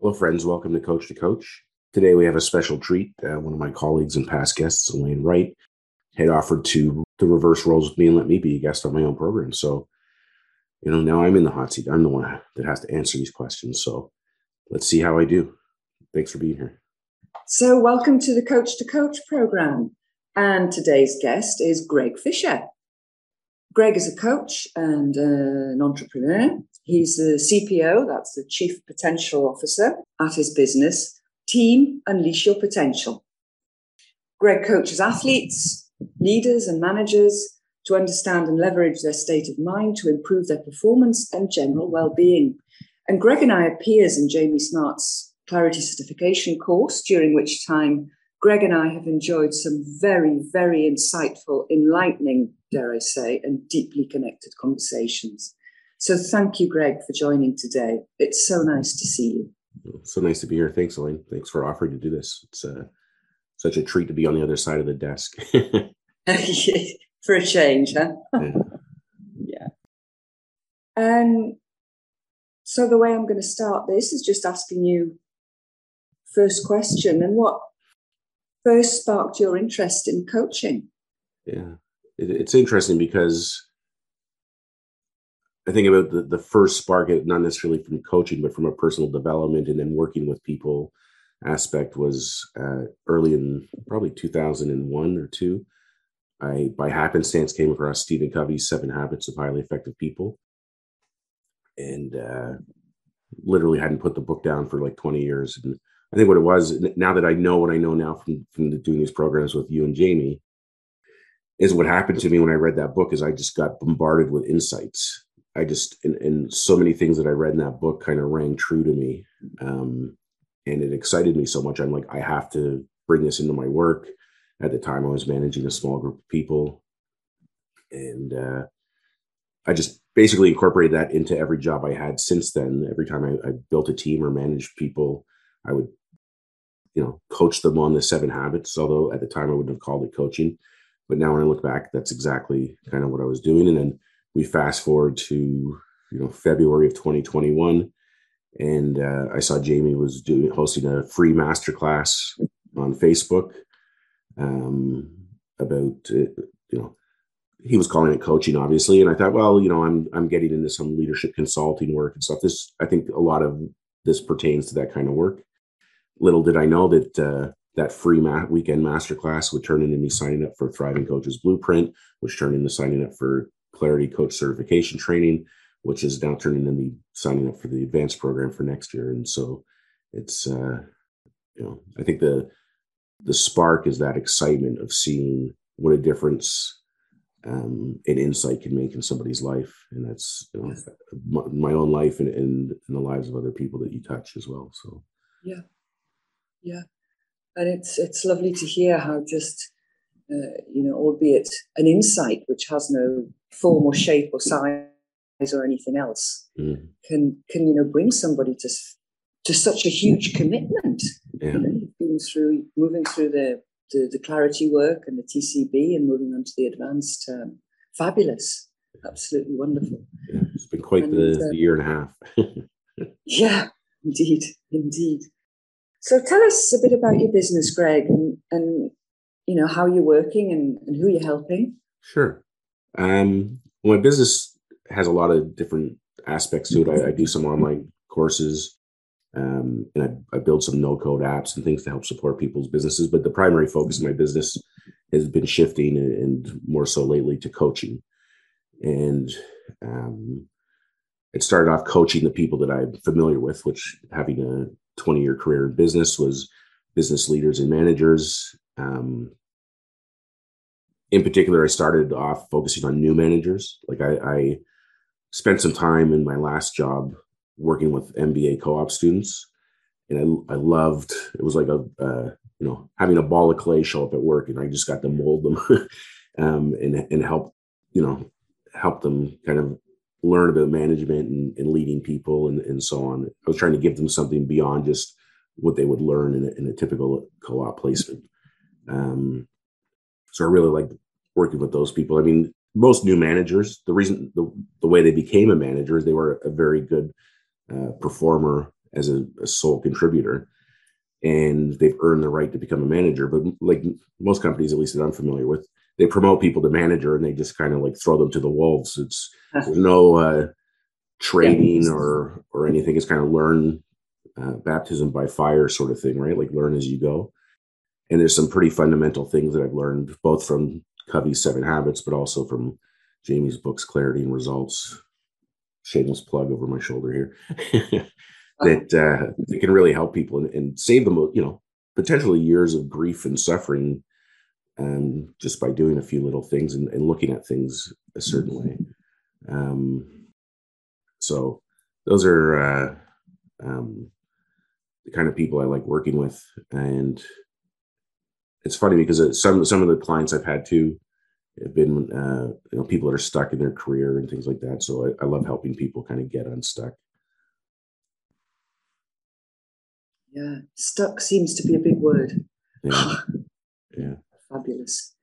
Hello, friends. Welcome to Coach to Coach. Today we have a special treat. Uh, one of my colleagues and past guests, Elaine Wright, had offered to to reverse roles with me and let me be a guest on my own program. So, you know, now I'm in the hot seat. I'm the one that has to answer these questions. So, let's see how I do. Thanks for being here. So, welcome to the Coach to Coach program. And today's guest is Greg Fisher. Greg is a coach and uh, an entrepreneur. He's the CPO, that's the Chief Potential Officer at his business, Team Unleash Your Potential. Greg coaches athletes, leaders, and managers to understand and leverage their state of mind to improve their performance and general well being. And Greg and I are peers in Jamie Smart's Clarity Certification course, during which time Greg and I have enjoyed some very, very insightful, enlightening, dare I say, and deeply connected conversations. So thank you, Greg, for joining today. It's so nice to see you. So nice to be here. Thanks, Elaine. Thanks for offering to do this. It's uh, such a treat to be on the other side of the desk. for a change, huh? yeah. yeah. And so the way I'm going to start this is just asking you first question and what first sparked your interest in coaching? Yeah, it, it's interesting because I think about the, the first spark, not necessarily from coaching, but from a personal development and then working with people aspect was uh, early in probably 2001 or two. I, by happenstance, came across Stephen Covey's Seven Habits of Highly Effective People, and uh, literally hadn't put the book down for like 20 years. And I think what it was, now that I know what I know now from from the, doing these programs with you and Jamie, is what happened to me when I read that book. Is I just got bombarded with insights I just and, and, so many things that I read in that book kind of rang true to me, um, and it excited me so much. I'm like, I have to bring this into my work. At the time, I was managing a small group of people, and uh, I just basically incorporated that into every job I had since then. Every time I, I built a team or managed people, I would, you know, coach them on the seven habits. Although at the time I wouldn't have called it coaching, but now when I look back, that's exactly kind of what I was doing. And then we fast forward to you know February of 2021, and uh, I saw Jamie was doing hosting a free masterclass on Facebook um, about uh, you know he was calling it coaching obviously and i thought well you know i'm i'm getting into some leadership consulting work and stuff this i think a lot of this pertains to that kind of work little did i know that uh, that free ma- weekend masterclass would turn into me signing up for thriving coaches blueprint which turned into signing up for Clarity Coach Certification Training, which is now turning into me signing up for the advanced program for next year. And so it's, uh, you know, I think the the spark is that excitement of seeing what a difference um, an insight can make in somebody's life, and that's you know, my, my, own life and, and, and the lives of other people that you touch as well. So, yeah, yeah, and it's it's lovely to hear how just uh, you know, albeit an insight which has no form or shape or size or anything else, mm. can can you know bring somebody to to such a huge commitment. Yeah. You know, been through moving through the, the, the clarity work and the TCB and moving on to the advanced term. Fabulous, absolutely wonderful. Yeah, it's been quite and, the, uh, the year and a half. yeah, indeed, indeed. So tell us a bit about your business, Greg, and, and you know how you're working and, and who you're helping. Sure. Um, well, my business has a lot of different aspects to it. I, I do some online courses um, and I, I, build some no code apps and things to help support people's businesses but the primary focus of my business has been shifting and, and more so lately to coaching. And um, it started off coaching the people that i'm familiar with which having a 20 year career in business was business leaders and managers um, in particular, I started off focusing on new managers. Like I, I spent some time in my last job working with MBA co-op students, and I, I loved. It was like a uh, you know having a ball of clay show up at work, and I just got to mold them um, and and help you know help them kind of learn about management and, and leading people and, and so on. I was trying to give them something beyond just what they would learn in a, in a typical co-op placement. Um, so I really like working with those people. I mean, most new managers, the reason the, the way they became a manager is they were a very good uh, performer as a, a, sole contributor, and they've earned the right to become a manager. But like most companies, at least that I'm familiar with, they promote people to manager and they just kind of like throw them to the wolves. It's no uh, training yeah. or or anything. It's kind of learn uh, baptism by fire sort of thing, right? Like learn as you go. And there's some pretty fundamental things that I've learned both from Covey's Seven Habits, but also from Jamie's books, Clarity and Results. Shameless plug over my shoulder here. that uh, it can really help people and, and, save them, you know, potentially years of grief and suffering um, just by doing a few little things and, and looking at things a certain way. Um, so those are uh, um, the kind of people I like working with, and it's funny because some some of the clients I've had too have been uh, you know people that are stuck in their career and things like that. So I, I love helping people kind of get unstuck. Yeah, stuck seems to be a big word. Yeah. yeah. Fabulous.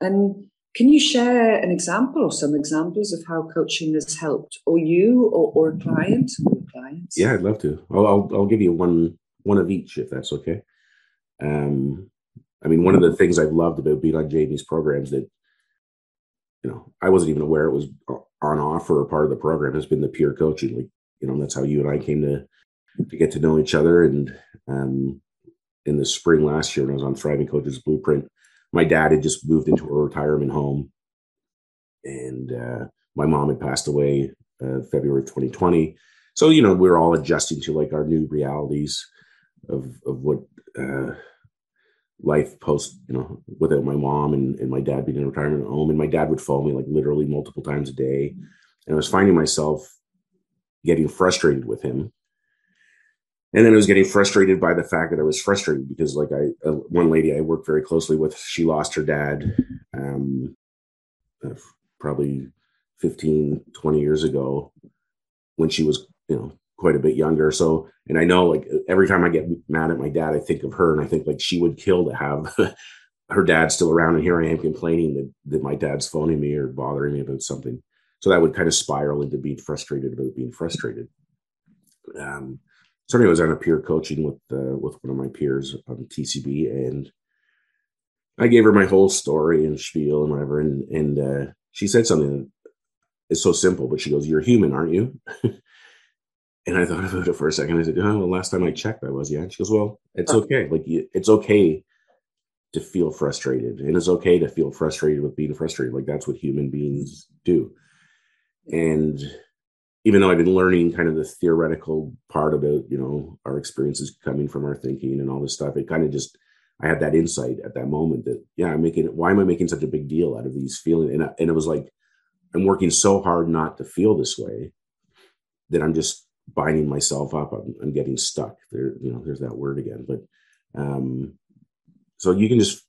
And can you share an example or some examples of how coaching has helped, or you, or, or a client, or clients? Yeah, I'd love to. I'll, I'll, I'll give you one one of each if that's okay. Um, I mean, one of the things I've loved about being on Jamie's programs that you know I wasn't even aware it was on offer or part of the program has been the peer coaching. Like you know, that's how you and I came to to get to know each other. And um, in the spring last year, when I was on Thriving Coaches Blueprint, my dad had just moved into a retirement home, and uh, my mom had passed away uh, February of 2020. So you know we're all adjusting to like our new realities of of what uh, life post you know without my mom and, and my dad being in a retirement home, and my dad would phone me like literally multiple times a day, and I was finding myself getting frustrated with him and then I was getting frustrated by the fact that I was frustrated because, like, I uh, one lady I worked very closely with, she lost her dad, um, uh, probably 15, 20 years ago, when she was, you know, quite a bit younger. So, and I know, like, every time I get mad at my dad, I think of her, and I think like she would kill to have her dad still around, and here I am complaining that that my dad's phoning me or bothering me about something. So that would kind of spiral into being frustrated about being frustrated. Um, so anyway, I was on a peer coaching with uh, with one of my peers on TCB, and I gave her my whole story and spiel and whatever, and and uh, she said something it's so simple, but she goes, "You're human, aren't you?" and I thought about it for a second. I said, "Oh, well, last time I checked, I was." Yeah. And she goes, "Well, it's okay. Like, it's okay to feel frustrated, and it's okay to feel frustrated with being frustrated. Like that's what human beings do." And even though I've been learning kind of the theoretical part about, you know, our experiences coming from our thinking and all this stuff, it kind of just, I had that insight at that moment that, yeah, I'm making, why am I making such a big deal out of these feelings? And, I, and it was like, I'm working so hard not to feel this way that I'm just binding myself up. I'm, I'm getting stuck there. You know, there's that word again, but, um, so you can just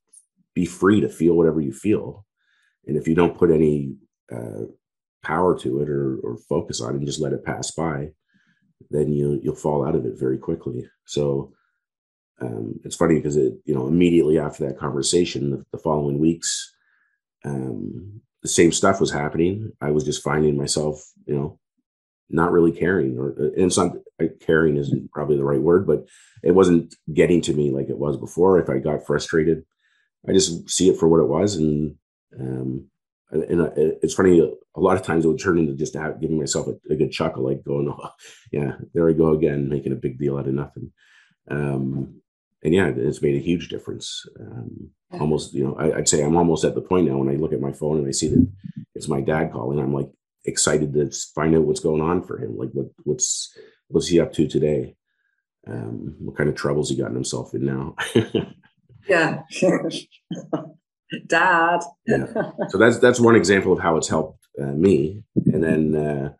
be free to feel whatever you feel. And if you don't put any, uh, power to it or, or focus on it and just let it pass by, then you you'll fall out of it very quickly. So um, it's funny because it you know immediately after that conversation, the, the following weeks, um, the same stuff was happening. I was just finding myself, you know, not really caring, or uh, and some caring isn't probably the right word, but it wasn't getting to me like it was before. If I got frustrated, I just see it for what it was, and um, and uh, it's funny a lot of times it would turn into just have, giving myself a, a, good chuckle like going oh yeah there i go again making a big deal out of nothing. Um, and yeah it's made a huge difference. Um, almost you know I, would say i'm almost at the point now when i look at my phone and i see that it's my dad calling i'm like excited to find out what's going on for him like what what's what's he up to today? Um, what kind of troubles he gotten himself in now? Yeah Dad. yeah. So that's that's one example of how it's helped uh, me. And then uh,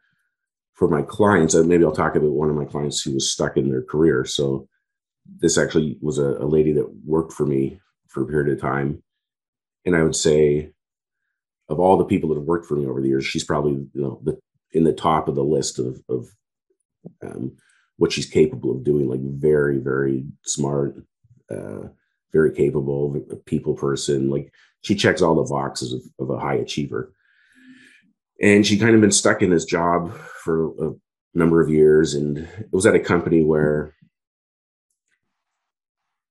for my clients, uh, maybe I'll talk about one of my clients who was stuck in their career. So this actually was a, a lady that worked for me for a period of time, and I would say of all the people that have worked for me over the years, she's probably you know the in the top of the list of of um, what she's capable of doing. Like very very smart. Uh, very capable people person, like she checks all the boxes of, of a high achiever. And she kind of been stuck in this job for a number of years. And it was at a company where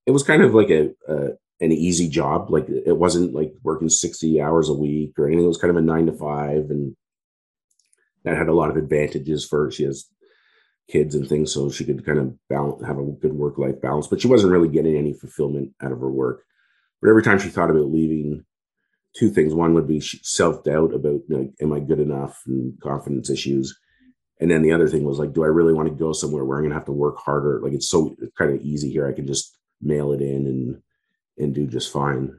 it was kind of like a, a an easy job. Like it wasn't like working 60 hours a week or anything. It was kind of a nine to five. And that had a lot of advantages for her. She has kids and things, so she could kind of balance, have a good work life balance. But she wasn't really getting any fulfillment out of her work. But every time she thought about leaving, two things: one would be self doubt about, like, am I good enough, and confidence issues. And then the other thing was like, do I really want to go somewhere where I'm gonna have to work harder? Like it's so kind of easy here. I can just mail it in and and do just fine.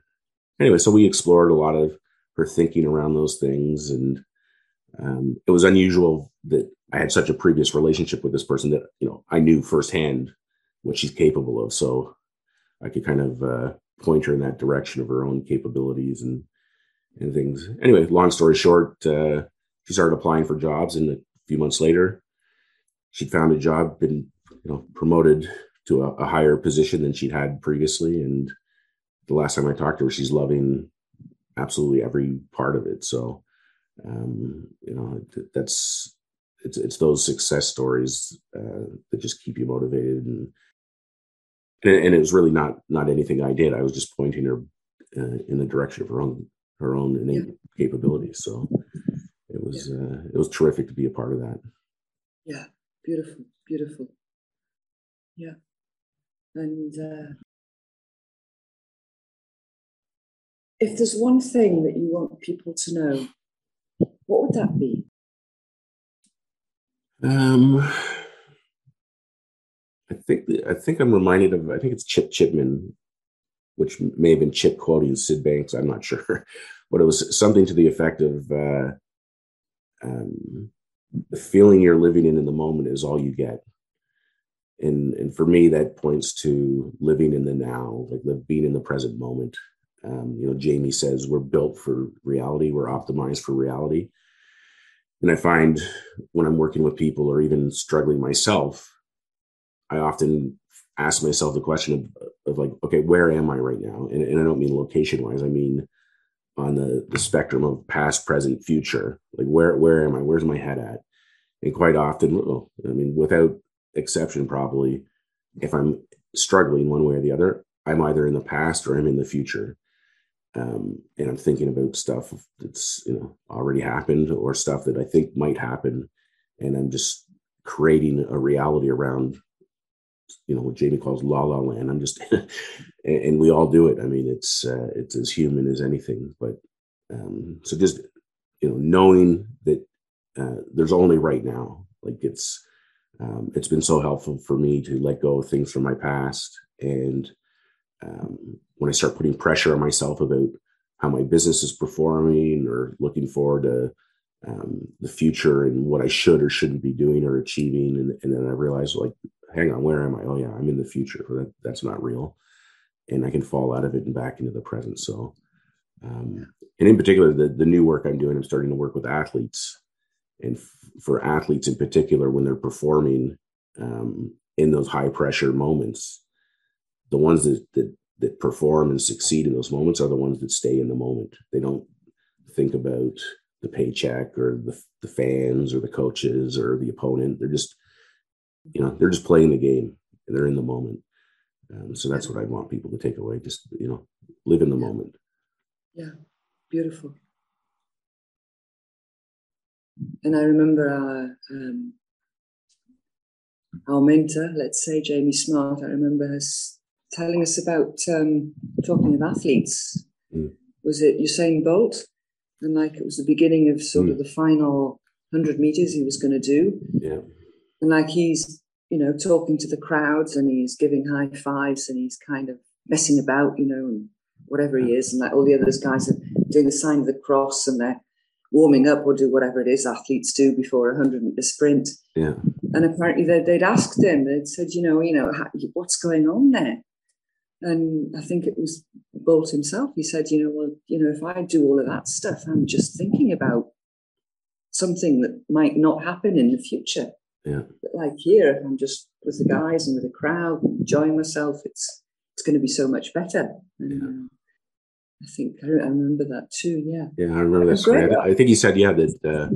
Anyway, so we explored a lot of her thinking around those things, and um, it was unusual that I had such a previous relationship with this person that you know I knew firsthand what she's capable of, so I could kind of uh, point her in that direction of her own capabilities and and things. Anyway, long story short, uh, she started applying for jobs, and a few months later, she'd found a job, been you know promoted to a, a higher position than she'd had previously, and the last time I talked to her, she's loving absolutely every part of it. So, um, you know, that's it's it's those success stories uh, that just keep you motivated, and, and and it was really not not anything I did. I was just pointing her uh, in the direction of her own her own innate yeah. capabilities. So, it was yeah. uh, it was terrific to be a part of that. Yeah, beautiful, beautiful. Yeah, and uh, if there's one thing that you want people to know, what would that be? Um, I think I think I'm reminded of I think it's Chip Chipman, which may have been Chip quoting Syd Banks. I'm not sure, but it was something to the effect of uh, um, the feeling you're living in in the moment is all you get. And and for me, that points to living in the now, like being in the present moment. Um, you know, Jamie says we're built for reality, we're optimized for reality. And I find when I'm working with people or even struggling myself, I often ask myself the question of, of like, okay, where am I right now? And, and I don't mean location wise, I mean on the, the spectrum of past, present, future. Like where where am I? Where's my head at? And quite often, well, I mean, without exception, probably, if I'm struggling one way or the other, I'm either in the past or I'm in the future um, and I'm thinking about stuff that's you know already happened or stuff that I think might happen, and I'm just creating a reality around you know what Jamie calls la la land. I'm just and, we all do it. I mean, it's uh, it's as human as anything. But um, so just you know knowing that uh, there's only right now, like it's um, it's been so helpful for me to let go of things from my past and um, when I start putting pressure on myself about how my business is performing or looking forward to um, the future and what I should or shouldn't be doing or achieving, and, and then I realize like, hang on, where am I? Oh yeah, I'm in the future. That that's not real, and I can fall out of it and back into the present. So, um, and in particular, the the new work I'm doing, I'm starting to work with athletes, and f- for athletes in particular, when they're performing um, in those high pressure moments, the ones that, that that perform and succeed in those moments are the ones that stay in the moment. They don't think about the paycheck or the, the fans or the coaches or the opponent. They're just, you know, they're just playing the game and they're in the moment. Um, so that's what I want people to take away. Just, you know, live in the yeah. moment. Yeah. Beautiful. And I remember our, um, our mentor, let's say Jamie Smart, I remember her telling us about um, talking of athletes. Mm. Was it Usain Bolt? And like it was the beginning of sort mm. of the final 100 meters he was going to do. Yeah. And like he's, you know, talking to the crowds and he's giving high fives and he's kind of messing about, you know, and whatever he is. And like all the other guys are doing the sign of the cross and they're warming up or do whatever it is athletes do before a 100 meter sprint. Yeah. And apparently they'd, they'd asked him, they'd said, you know, you know, what's going on there? And I think it was Bolt himself. He said, you know, well, you know, if I do all of that stuff, I'm just thinking about something that might not happen in the future. Yeah. But like here, if I'm just with the guys and with the crowd, enjoying myself, it's it's going to be so much better. And, yeah. Uh, I think I, I remember that too. Yeah. Yeah, I remember that story. I, I, think he said, yeah, that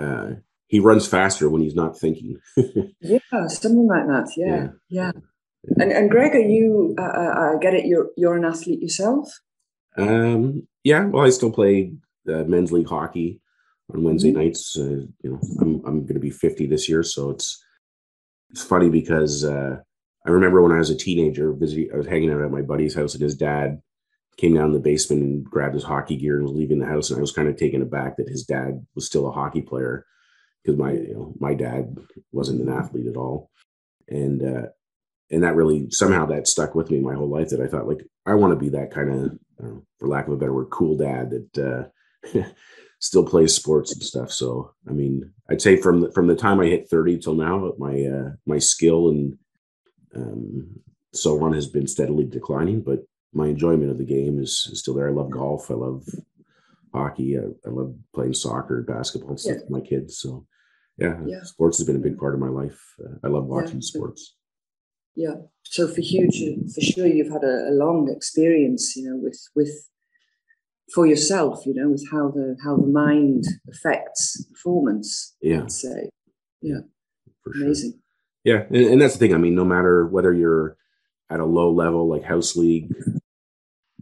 uh, uh, he runs faster when he's not thinking. yeah, something like that. Yeah, yeah. yeah. And and Greg, are you? Uh, uh I get it. You're you're an athlete yourself. Um. Yeah. Well, I still play uh, men's league hockey on Wednesday mm-hmm. nights. Uh, you know, I'm I'm going to be 50 this year, so it's it's funny because uh, I remember when I was a teenager, visiting, I was hanging out at my buddy's house, and his dad came down in the basement and grabbed his hockey gear and was leaving the house. And I was kind of taken aback that his dad was still a hockey player because my you know my dad wasn't an athlete at all, and uh, and that really somehow that stuck with me my whole life. That I thought like I want to be that kind of, uh, for lack of a better word, cool dad that uh, still plays sports and stuff. So I mean, I'd say from the, from the time I hit thirty till now, my uh, my skill and um, so on has been steadily declining, but my enjoyment of the game is, is still there. I love golf. I love hockey. I, I love playing soccer, basketball, and stuff yeah. with my kids. So, yeah, yeah, sports has been a big part of my life. Uh, I love watching yeah. sports. Yeah. So for you, for sure, you've had a, a, long experience, you know, with with for yourself, you know, with how the how the mind affects performance. Yeah. I'd say. Yeah. For Amazing. Sure. Yeah, and, and that's the thing. I mean, no matter whether you're at a low level like house league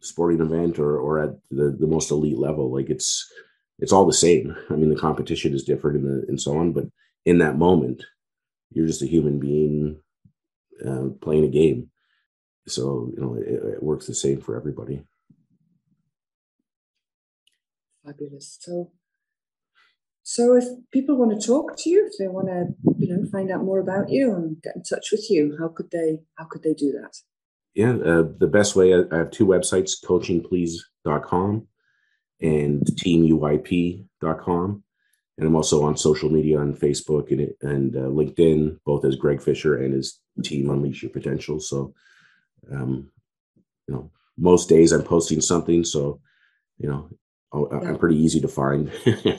sporting event or or at the, the most elite level like it's it's all the same i mean the competition is different and, the, and so on but in that moment you're just a human being uh, playing a game. So you know it, it works the same for everybody. Fabulous. So so if people want to talk to you if they want to you know find out more about you and get in touch with you how could they how could they do that? Yeah, uh, the best way, I have two websites, coachingplease.com and teamuyp.com. And I'm also on social media on Facebook and, and uh, LinkedIn, both as Greg Fisher and his team Unleash Your Potential. So, um, you know, most days I'm posting something. So, you know, yeah. I'm pretty easy to find. and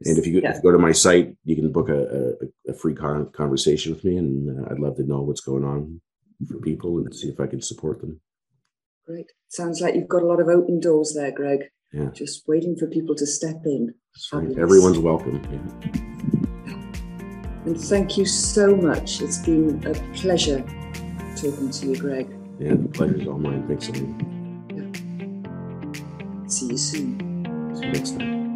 if you, yeah. if you, go to my site, you can book a, a, a free con- conversation with me, and uh, I'd love to know what's going on for people and see if I can support them. Great. Sounds like you've got a lot of open doors there, Greg. Yeah. Just waiting for people to step in. Right. Everyone's welcome. Yeah. And thank you so much. It's been a pleasure talking to you, Greg. Yeah, the pleasure's all mine. Thanks, Elaine. Yeah. See you soon. See you next time.